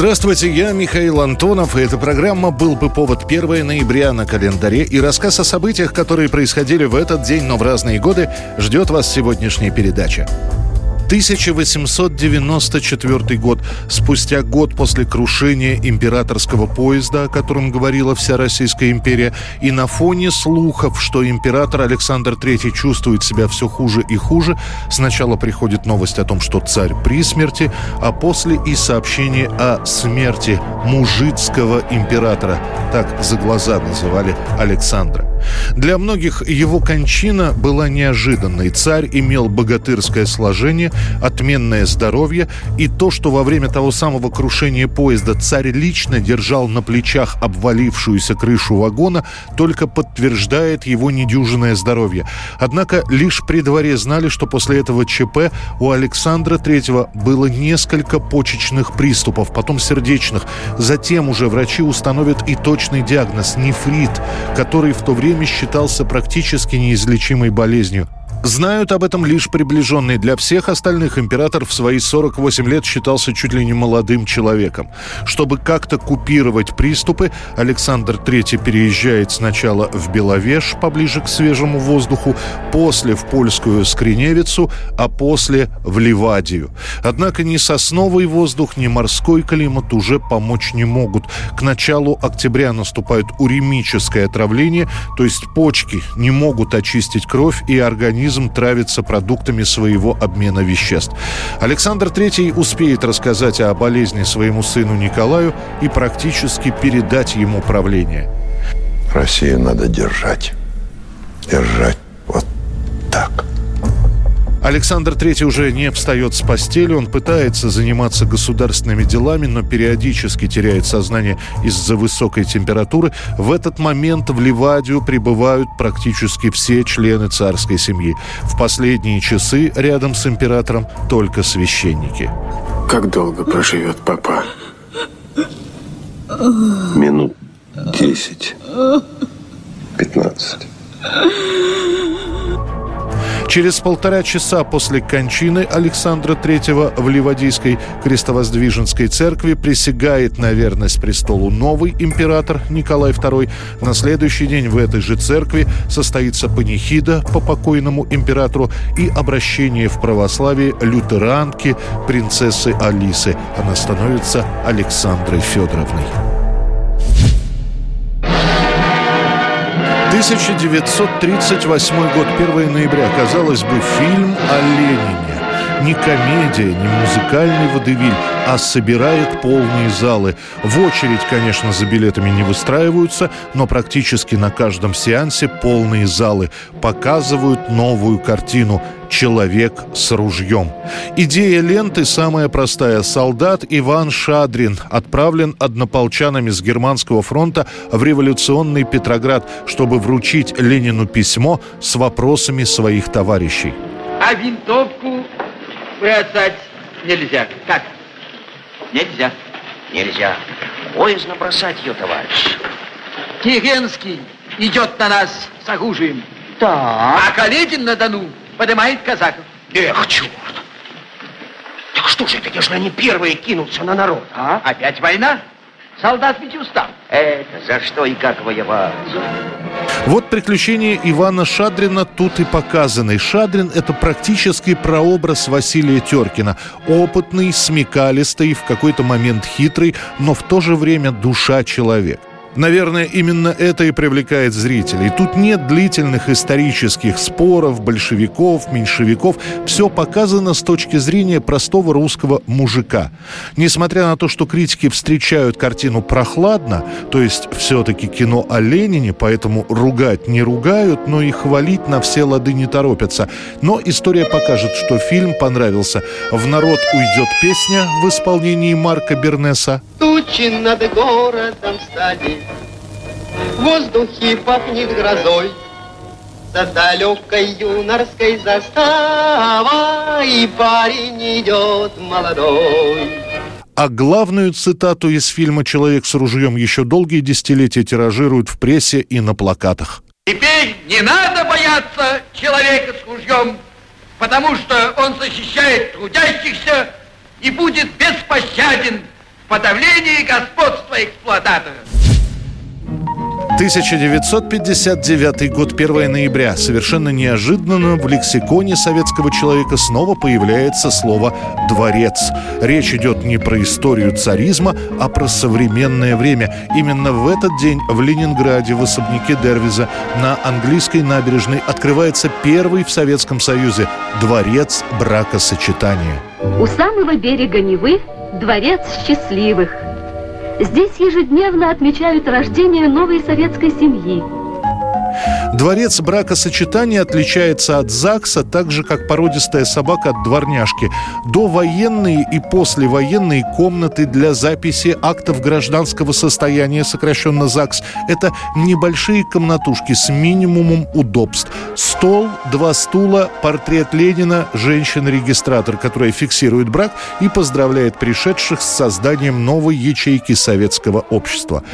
Здравствуйте, я Михаил Антонов, и эта программа «Был бы повод» 1 ноября на календаре, и рассказ о событиях, которые происходили в этот день, но в разные годы, ждет вас сегодняшняя передача. 1894 год. Спустя год после крушения императорского поезда, о котором говорила вся Российская империя, и на фоне слухов, что император Александр III чувствует себя все хуже и хуже, сначала приходит новость о том, что царь при смерти, а после и сообщение о смерти мужицкого императора. Так за глаза называли Александра. Для многих его кончина была неожиданной. Царь имел богатырское сложение, отменное здоровье, и то, что во время того самого крушения поезда царь лично держал на плечах обвалившуюся крышу вагона, только подтверждает его недюжинное здоровье. Однако лишь при дворе знали, что после этого ЧП у Александра III было несколько почечных приступов, потом сердечных. Затем уже врачи установят и точный диагноз – нефрит, который в то время время считался практически неизлечимой болезнью. Знают об этом лишь приближенные. Для всех остальных император в свои 48 лет считался чуть ли не молодым человеком. Чтобы как-то купировать приступы, Александр III переезжает сначала в Беловеж, поближе к свежему воздуху, после в польскую Скриневицу, а после в Ливадию. Однако ни сосновый воздух, ни морской климат уже помочь не могут. К началу октября наступает уремическое отравление, то есть почки не могут очистить кровь и организм организм травится продуктами своего обмена веществ. Александр III успеет рассказать о болезни своему сыну Николаю и практически передать ему правление. Россию надо держать. Держать вот так. Александр III уже не встает с постели, он пытается заниматься государственными делами, но периодически теряет сознание из-за высокой температуры. В этот момент в Ливадию прибывают практически все члены царской семьи. В последние часы рядом с императором только священники. Как долго проживет папа? Минут десять. Пятнадцать. Через полтора часа после кончины Александра III в Ливадийской крестовоздвиженской церкви присягает на верность престолу новый император Николай II. На следующий день в этой же церкви состоится панихида по покойному императору и обращение в православие лютеранки принцессы Алисы. Она становится Александрой Федоровной. 1938 год, 1 ноября. Казалось бы, фильм о Ленине. Не комедия, не музыкальный водевиль, а собирает полные залы. В очередь, конечно, за билетами не выстраиваются, но практически на каждом сеансе полные залы показывают новую картину «Человек с ружьем». Идея ленты самая простая. Солдат Иван Шадрин отправлен однополчанами с германского фронта в революционный Петроград, чтобы вручить Ленину письмо с вопросами своих товарищей. А винтовку бросать нельзя. Как? Нельзя. Нельзя. Боязно бросать ее, товарищ. Керенский идет на нас с оружием. Так. А Каледин на Дону поднимает казаков. Эх, черт. Так что же это, если они первые кинутся на народ, а? Опять война? Солдат ведь устал. Это за что и как воевать? Вот приключения Ивана Шадрина тут и показаны. Шадрин – это практически прообраз Василия Теркина. Опытный, смекалистый, в какой-то момент хитрый, но в то же время душа человек. Наверное, именно это и привлекает зрителей. Тут нет длительных исторических споров, большевиков, меньшевиков. Все показано с точки зрения простого русского мужика. Несмотря на то, что критики встречают картину прохладно, то есть все-таки кино о Ленине, поэтому ругать не ругают, но и хвалить на все лады не торопятся. Но история покажет, что фильм понравился. В народ уйдет песня в исполнении Марка Бернеса. Тучи над городом стали в воздухе пахнет грозой, За далекой юнорской заставой Парень идет молодой. А главную цитату из фильма «Человек с ружьем» еще долгие десятилетия тиражируют в прессе и на плакатах. Теперь не надо бояться человека с ружьем, потому что он защищает трудящихся и будет беспощаден подавлении господства эксплуататоров. 1959 год, 1 ноября. Совершенно неожиданно в лексиконе советского человека снова появляется слово «дворец». Речь идет не про историю царизма, а про современное время. Именно в этот день в Ленинграде, в особняке Дервиза, на английской набережной открывается первый в Советском Союзе дворец бракосочетания. У самого берега Невы дворец счастливых – Здесь ежедневно отмечают рождение новой советской семьи. Дворец бракосочетания отличается от ЗАГСа так же, как породистая собака от дворняжки. Довоенные и послевоенные комнаты для записи актов гражданского состояния, сокращенно ЗАГС, это небольшие комнатушки с минимумом удобств. Стол, два стула, портрет Ленина, женщина-регистратор, которая фиксирует брак и поздравляет пришедших с созданием новой ячейки советского общества.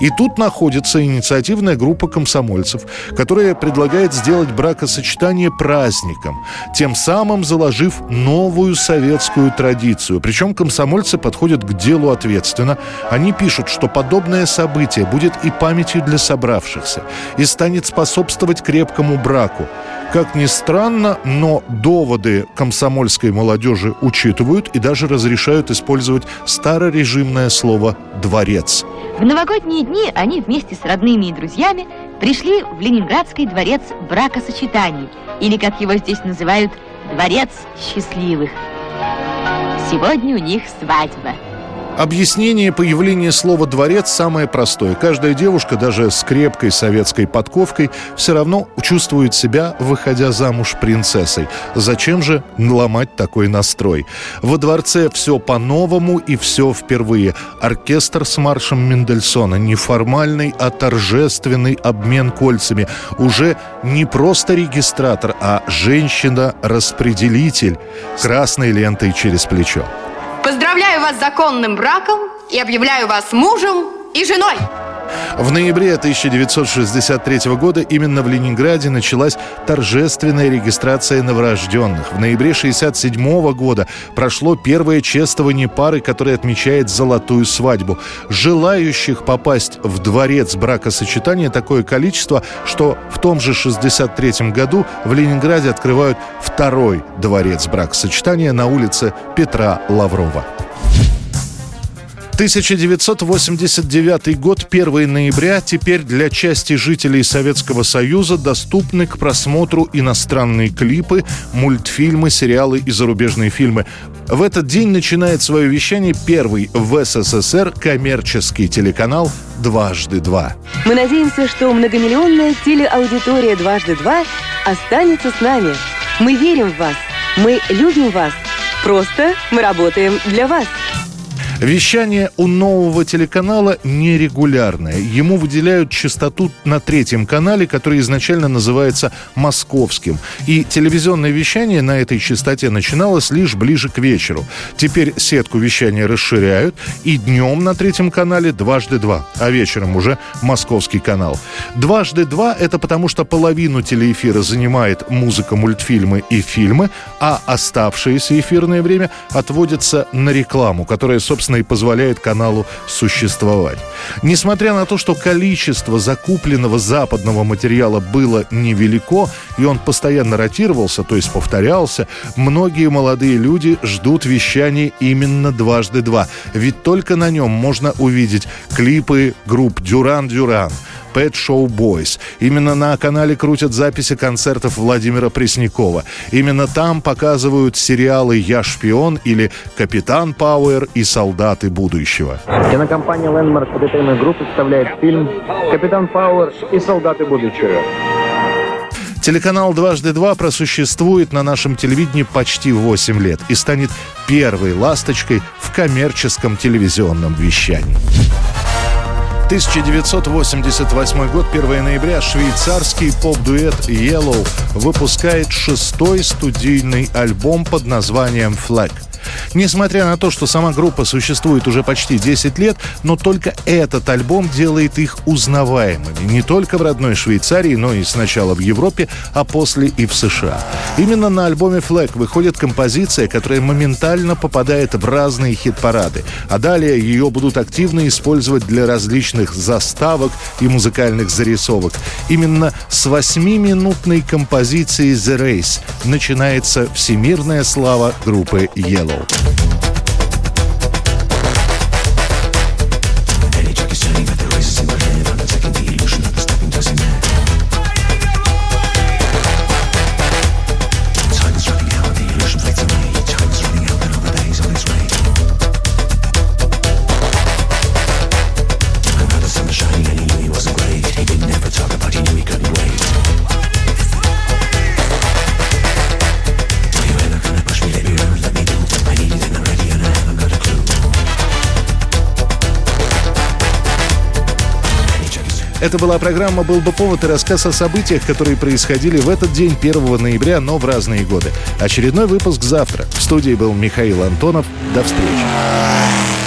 И тут находится инициативная группа комсомольцев, которая предлагает сделать бракосочетание праздником, тем самым заложив новую советскую традицию. Причем комсомольцы подходят к делу ответственно. Они пишут, что подобное событие будет и памятью для собравшихся, и станет способствовать крепкому браку. Как ни странно, но доводы комсомольской молодежи учитывают и даже разрешают использовать старорежимное слово «дворец». В новогодние дни они вместе с родными и друзьями пришли в Ленинградский дворец бракосочетаний, или, как его здесь называют, дворец счастливых. Сегодня у них свадьба – Объяснение появления слова «дворец» самое простое. Каждая девушка, даже с крепкой советской подковкой, все равно чувствует себя, выходя замуж принцессой. Зачем же ломать такой настрой? Во дворце все по-новому и все впервые. Оркестр с маршем Мендельсона. Не формальный, а торжественный обмен кольцами. Уже не просто регистратор, а женщина-распределитель. Красной лентой через плечо. Поздравляю вас с законным браком и объявляю вас мужем и женой. В ноябре 1963 года именно в Ленинграде началась торжественная регистрация новорожденных. В ноябре 1967 года прошло первое чествование пары, которое отмечает золотую свадьбу. Желающих попасть в дворец бракосочетания такое количество, что в том же 1963 году в Ленинграде открывают второй дворец бракосочетания на улице Петра Лаврова. 1989 год, 1 ноября, теперь для части жителей Советского Союза доступны к просмотру иностранные клипы, мультфильмы, сериалы и зарубежные фильмы. В этот день начинает свое вещание первый в СССР коммерческий телеканал «Дважды два». Мы надеемся, что многомиллионная телеаудитория «Дважды два» останется с нами. Мы верим в вас. Мы любим вас. Просто мы работаем для вас. Вещание у нового телеканала нерегулярное. Ему выделяют частоту на третьем канале, который изначально называется «Московским». И телевизионное вещание на этой частоте начиналось лишь ближе к вечеру. Теперь сетку вещания расширяют, и днем на третьем канале дважды два, а вечером уже «Московский канал». Дважды два – это потому, что половину телеэфира занимает музыка, мультфильмы и фильмы, а оставшееся эфирное время отводится на рекламу, которая, собственно, собственно, и позволяет каналу существовать. Несмотря на то, что количество закупленного западного материала было невелико, и он постоянно ротировался, то есть повторялся, многие молодые люди ждут вещания именно дважды два. Ведь только на нем можно увидеть клипы групп «Дюран-Дюран», Pet Show Boys. Именно на канале крутят записи концертов Владимира Преснякова. Именно там показывают сериалы «Я шпион» или «Капитан Пауэр» и «Солдаты будущего». Кинокомпания Landmark Entertainment Group представляет фильм «Капитан Пауэр и солдаты будущего». Телеканал «Дважды два» просуществует на нашем телевидении почти 8 лет и станет первой ласточкой в коммерческом телевизионном вещании. 1988 год, 1 ноября, швейцарский поп-дуэт Yellow выпускает шестой студийный альбом под названием «Flag». Несмотря на то, что сама группа существует уже почти 10 лет, но только этот альбом делает их узнаваемыми не только в родной Швейцарии, но и сначала в Европе, а после и в США. Именно на альбоме Flag выходит композиция, которая моментально попадает в разные хит-парады, а далее ее будут активно использовать для различных заставок и музыкальных зарисовок. Именно с восьмиминутной композиции The Race начинается всемирная слава группы Yellow. Soul. Это была программа «Был бы повод» и рассказ о событиях, которые происходили в этот день, 1 ноября, но в разные годы. Очередной выпуск завтра. В студии был Михаил Антонов. До встречи.